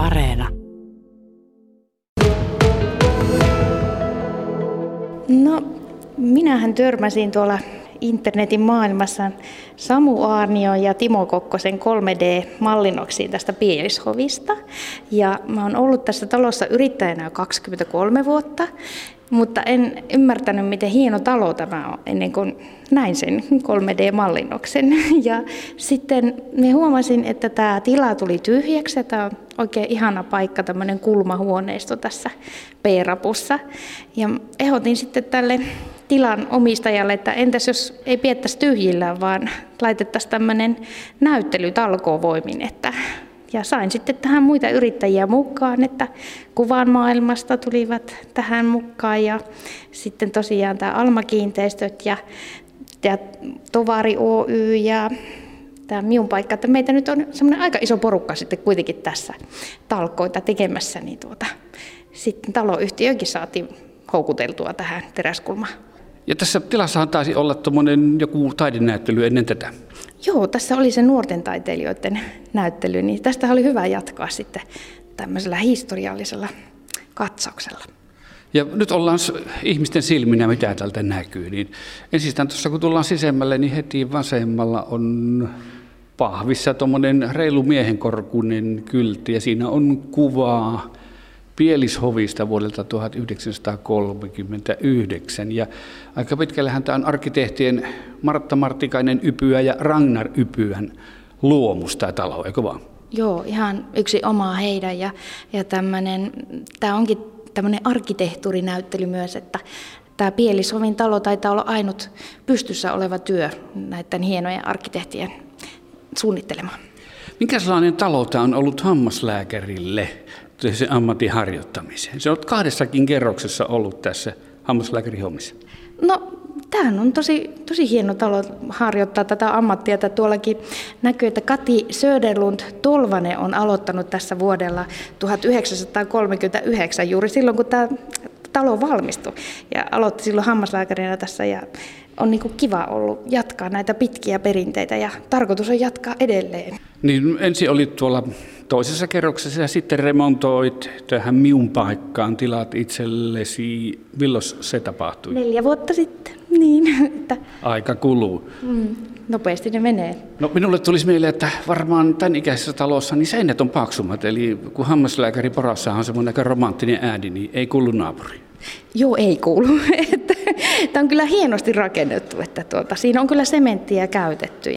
Areena. No, minähän törmäsin tuolla internetin maailmassa Samu Aarnio ja Timo Kokkosen 3D-mallinnoksiin tästä Pielishovista. Ja mä oon ollut tässä talossa yrittäjänä jo 23 vuotta, mutta en ymmärtänyt, miten hieno talo tämä on ennen kuin näin sen 3D-mallinnoksen. Ja sitten me huomasin, että tämä tila tuli tyhjäksi. Tämä on oikein ihana paikka, tämmöinen kulmahuoneisto tässä P-rapussa. Ja ehdotin sitten tälle tilan omistajalle, että entäs jos ei piettäisi tyhjillä, vaan laitettaisiin tämmöinen näyttely talkoovoimin, että ja sain sitten tähän muita yrittäjiä mukaan, että kuvan maailmasta tulivat tähän mukaan ja sitten tosiaan tämä Alma-kiinteistöt ja, ja Tovari Oy ja tämä minun paikka, että meitä nyt on semmoinen aika iso porukka sitten kuitenkin tässä talkoita tekemässä, niin tuota, sitten taloyhtiökin saatiin houkuteltua tähän teräskulmaan. Ja tässä tilassahan taisi olla joku taidenäyttely ennen tätä. Joo, tässä oli se nuorten taiteilijoiden näyttely, niin tästä oli hyvä jatkaa sitten tämmöisellä historiallisella katsauksella. Ja nyt ollaan ihmisten silminä, mitä täältä näkyy. Niin ensistään tuossa kun tullaan sisemmälle, niin heti vasemmalla on pahvissa tuommoinen reilu miehenkorkunen kyltti ja siinä on kuvaa Pielishovista vuodelta 1939. Ja aika pitkällähän tämä on arkkitehtien Martta Martikainen Ypyä ja Ragnar Ypyän luomus tämä talo, eikö vaan? Joo, ihan yksi oma heidän. Ja, ja tämmönen, tämä onkin tämmöinen arkkitehtuurinäyttely myös, että tämä Pielishovin talo taitaa olla ainut pystyssä oleva työ näiden hienojen arkkitehtien suunnittelema. Minkälainen talo tämä on ollut hammaslääkärille? Se ammatin harjoittamiseen. Se on kahdessakin kerroksessa ollut tässä hammaslääkärihommissa. No, tämä on tosi, tosi hieno talo harjoittaa tätä ammattia. Että tuollakin näkyy, että Kati Söderlund Tolvanen on aloittanut tässä vuodella 1939, juuri silloin kun tämä talo valmistui. Ja aloitti silloin hammaslääkärinä tässä ja on niin kuin kiva ollut jatkaa näitä pitkiä perinteitä ja tarkoitus on jatkaa edelleen. Niin ensin oli tuolla toisessa kerroksessa sitten remontoit tähän minun paikkaan tilat itsellesi. Milloin se tapahtui? Neljä vuotta sitten, niin. Että... Aika kuluu. Mm, nopeasti ne menee. No minulle tulisi mieleen, että varmaan tämän ikäisessä talossa niin seinät on paksummat. Eli kun hammaslääkäri porassa on semmoinen aika romanttinen ääni, niin ei kuulu naapuri. Joo, ei kuulu. Tämä on kyllä hienosti rakennettu, että tuota, siinä on kyllä sementtiä käytetty.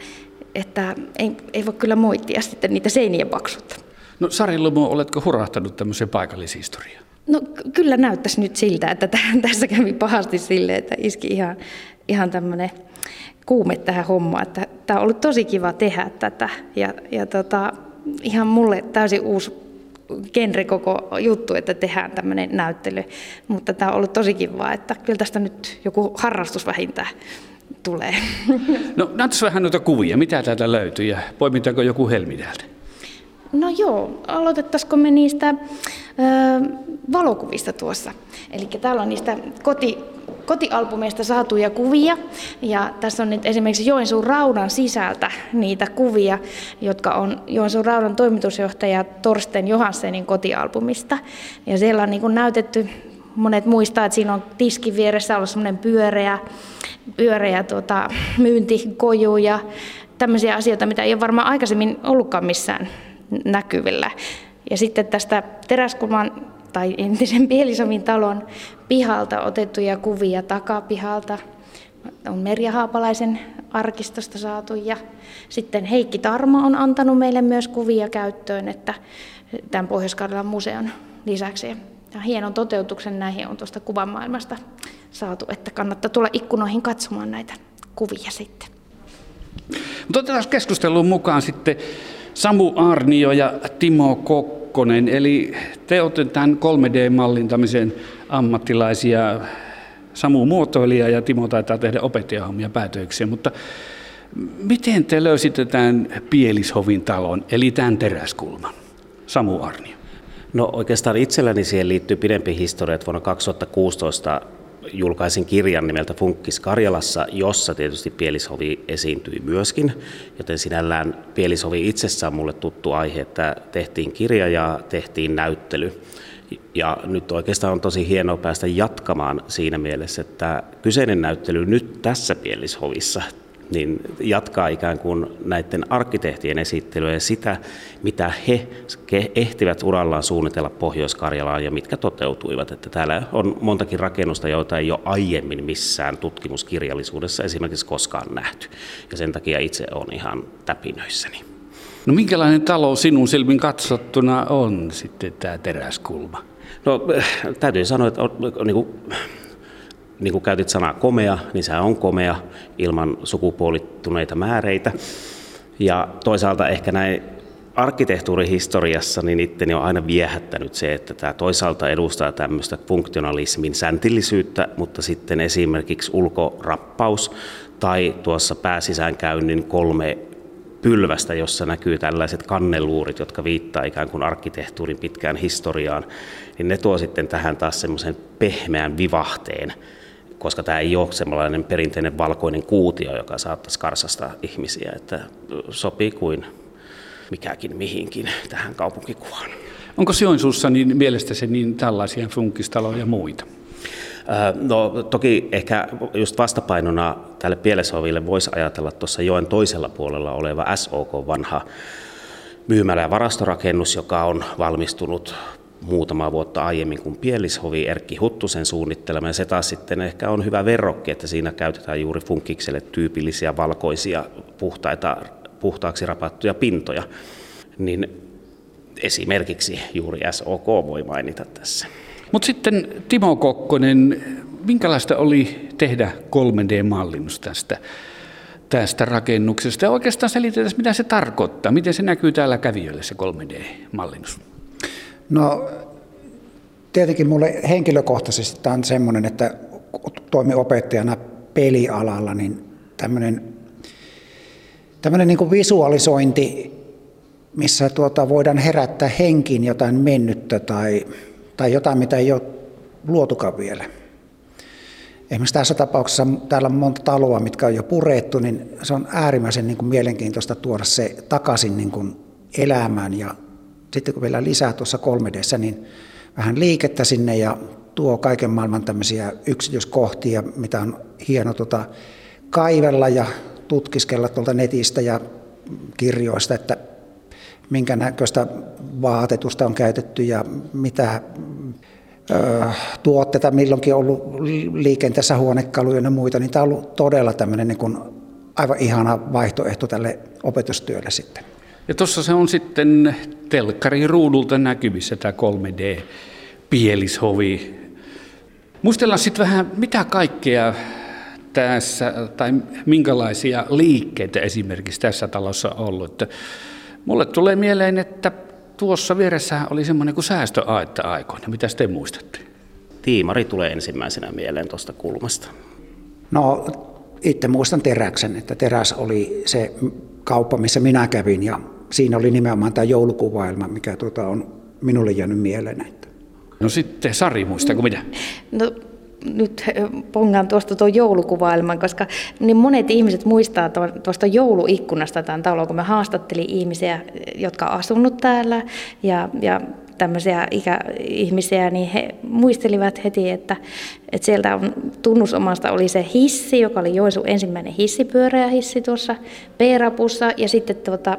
Että ei, ei voi kyllä moittia sitten niitä seinien paksuutta. No Sari Lumo, oletko hurahtanut tämmöiseen paikallishistoriaan? No kyllä näyttäisi nyt siltä, että tässä kävi pahasti silleen, että iski ihan, ihan tämmöinen kuume tähän hommaan. Että tämä on ollut tosi kiva tehdä tätä ja, ja tota, ihan mulle täysin uusi genre koko juttu, että tehdään tämmöinen näyttely. Mutta tämä on ollut tosi kiva, että kyllä tästä nyt joku harrastus vähintään tulee. No näyttäisi vähän noita kuvia. Mitä täältä löytyy ja poimitaanko joku helmi täältä? No joo, aloitettaisiko me niistä ö, valokuvista tuossa. Eli täällä on niistä koti, kotialbumeista saatuja kuvia. Ja tässä on nyt esimerkiksi Joensuun Raudan sisältä niitä kuvia, jotka on Joensuun Raudan toimitusjohtaja Torsten Johanssenin kotialbumista. Ja siellä on niin näytetty, monet muistaa, että siinä on tiskin vieressä ollut semmoinen pyöreä, pyöreä tuota, myyntikoju ja tämmöisiä asioita, mitä ei ole varmaan aikaisemmin ollutkaan missään näkyvillä. Ja sitten tästä teräskulman tai entisen Pielisomin talon pihalta otettuja kuvia takapihalta on Merja Haapalaisen arkistosta saatu ja sitten Heikki Tarmo on antanut meille myös kuvia käyttöön, että tämän pohjois museon lisäksi. Ja hienon toteutuksen näihin on tuosta kuvamaailmasta saatu, että kannattaa tulla ikkunoihin katsomaan näitä kuvia sitten. Mutta otetaan keskusteluun mukaan sitten Samu Arnio ja Timo Kokkonen. Eli te olette tämän 3D-mallintamisen ammattilaisia. Samu muotoilija ja Timo taitaa tehdä opettajahommia päätöksiä, mutta miten te löysitte tämän Pielishovin talon, eli tämän teräskulman? Samu Arnio. No oikeastaan itselläni siihen liittyy pidempi historia, että vuonna 2016 julkaisin kirjan nimeltä Funkkis Karjalassa, jossa tietysti Pielishovi esiintyi myöskin, joten sinällään Pielishovi itsessään mulle tuttu aihe, että tehtiin kirja ja tehtiin näyttely. Ja nyt oikeastaan on tosi hienoa päästä jatkamaan siinä mielessä, että kyseinen näyttely nyt tässä Pielishovissa niin jatkaa ikään kuin näiden arkkitehtien esittelyä ja sitä, mitä he ehtivät urallaan suunnitella Pohjois-Karjalaan ja mitkä toteutuivat. Että täällä on montakin rakennusta, joita ei ole aiemmin missään tutkimuskirjallisuudessa esimerkiksi koskaan nähty. Ja sen takia itse olen ihan täpinöissäni. No minkälainen talo sinun silmin katsottuna on sitten tämä teräskulma? No täytyy sanoa, että on, niin kuin, niin kuin käytit sanaa komea, niin se on komea ilman sukupuolittuneita määreitä. Ja toisaalta ehkä näin arkkitehtuurihistoriassa niin itteni on aina viehättänyt se, että tämä toisaalta edustaa tämmöistä funktionalismin säntillisyyttä, mutta sitten esimerkiksi ulkorappaus tai tuossa pääsisäänkäynnin kolme pylvästä, jossa näkyy tällaiset kanneluurit, jotka viittaa ikään kuin arkkitehtuurin pitkään historiaan, niin ne tuo sitten tähän taas semmoisen pehmeän vivahteen, koska tämä ei ole semmoinen perinteinen valkoinen kuutio, joka saattaisi karsasta ihmisiä, että sopii kuin mikäkin mihinkin tähän kaupunkikuvaan. Onko Joensuussa niin mielestäsi niin tällaisia funkistaloja ja muita? No toki ehkä just vastapainona tälle Pielesoville voisi ajatella tuossa joen toisella puolella oleva SOK vanha myymälä- ja varastorakennus, joka on valmistunut muutama vuotta aiemmin kuin Pielishovi Erkki Huttusen suunnittelema. Ja se taas sitten ehkä on hyvä verrokki, että siinä käytetään juuri funkikselle tyypillisiä valkoisia puhtaita, puhtaaksi rapattuja pintoja. Niin esimerkiksi juuri SOK voi mainita tässä. Mutta sitten Timo Kokkonen, minkälaista oli tehdä 3D-mallinnus tästä, tästä rakennuksesta? Ja oikeastaan selitetään, mitä se tarkoittaa, miten se näkyy täällä kävijöille se 3D-mallinnus? No tietenkin mulle henkilökohtaisesti tämä on semmoinen, että toimin opettajana pelialalla, niin tämmöinen, tämmöinen niin visualisointi, missä tuota, voidaan herättää henkiin jotain mennyttä tai tai jotain, mitä ei ole luotukaan vielä. Esimerkiksi tässä tapauksessa täällä on monta taloa, mitkä on jo purettu, niin se on äärimmäisen niin kuin mielenkiintoista tuoda se takaisin niin kuin elämään. Ja sitten kun vielä lisää tuossa 3 d niin vähän liikettä sinne ja tuo kaiken maailman tämmöisiä yksityiskohtia, mitä on hieno tota, kaivella ja tutkiskella tuolta netistä ja kirjoista, että minkä näköistä vaatetusta on käytetty ja mitä ö, tuotteita milloinkin on ollut liikenteessä huonekaluja ja muita, niin tämä on ollut todella tämmöinen niin kuin aivan ihana vaihtoehto tälle opetustyölle sitten. Ja tuossa se on sitten telkkari ruudulta näkyvissä tämä 3D-pielishovi. Muistellaan sitten vähän, mitä kaikkea tässä, tai minkälaisia liikkeitä esimerkiksi tässä talossa on ollut. Että Mulle tulee mieleen, että tuossa vieressä oli semmoinen kuin säästöaetta aikoina. Mitä te muistatte? Tiimari tulee ensimmäisenä mieleen tuosta kulmasta. No itse muistan Teräksen, että Teräs oli se kauppa, missä minä kävin ja siinä oli nimenomaan tämä joulukuvailma, mikä tuota on minulle jäänyt mieleen. No sitten Sari, muistako mitä? No nyt pongaan tuosta tuon joulukuvailman, koska niin monet ihmiset muistaa tuosta jouluikkunasta tämän talon, kun me haastattelin ihmisiä, jotka on asunut täällä ja, ja tämmöisiä ikäihmisiä, niin he muistelivat heti, että, että sieltä on tunnusomasta oli se hissi, joka oli Joensuun ensimmäinen hissipyöreä hissi tuossa P-rapussa, ja sitten tuota,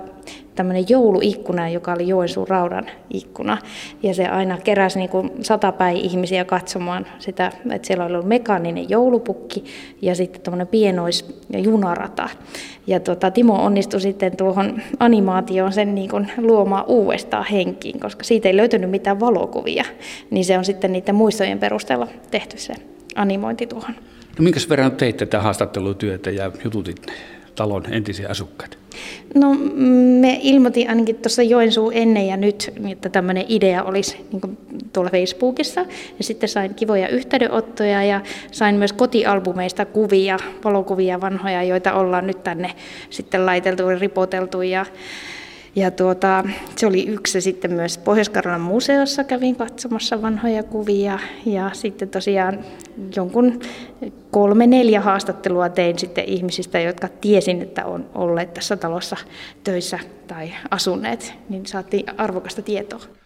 tämmöinen jouluikkuna, joka oli Joensuun raudan ikkuna. Ja se aina keräsi niin kuin satapäin ihmisiä katsomaan sitä, että siellä oli ollut mekaaninen joulupukki ja sitten tämmöinen pienois- ja junarata. Ja tota, Timo onnistui sitten tuohon animaatioon sen niin kuin luomaan uudestaan henkiin, koska siitä ei löytynyt mitään valokuvia. Niin se on sitten niiden muistojen perusteella tehty se animointi tuohon. No minkäs verran teitte tätä haastattelutyötä ja jututit talon entisiä asukkaita? No me ilmoitin ainakin tuossa Joensuun ennen ja nyt, että tämmöinen idea olisi niin tuolla Facebookissa. Ja sitten sain kivoja yhteydenottoja ja sain myös kotialbumeista kuvia, valokuvia vanhoja, joita ollaan nyt tänne sitten laiteltu ja ripoteltu. Ja, Ja tuota, se oli yksi sitten myös pohjois museossa kävin katsomassa vanhoja kuvia ja sitten tosiaan jonkun kolme neljä haastattelua tein sitten ihmisistä, jotka tiesin, että on olleet tässä talossa töissä tai asuneet, niin saatiin arvokasta tietoa.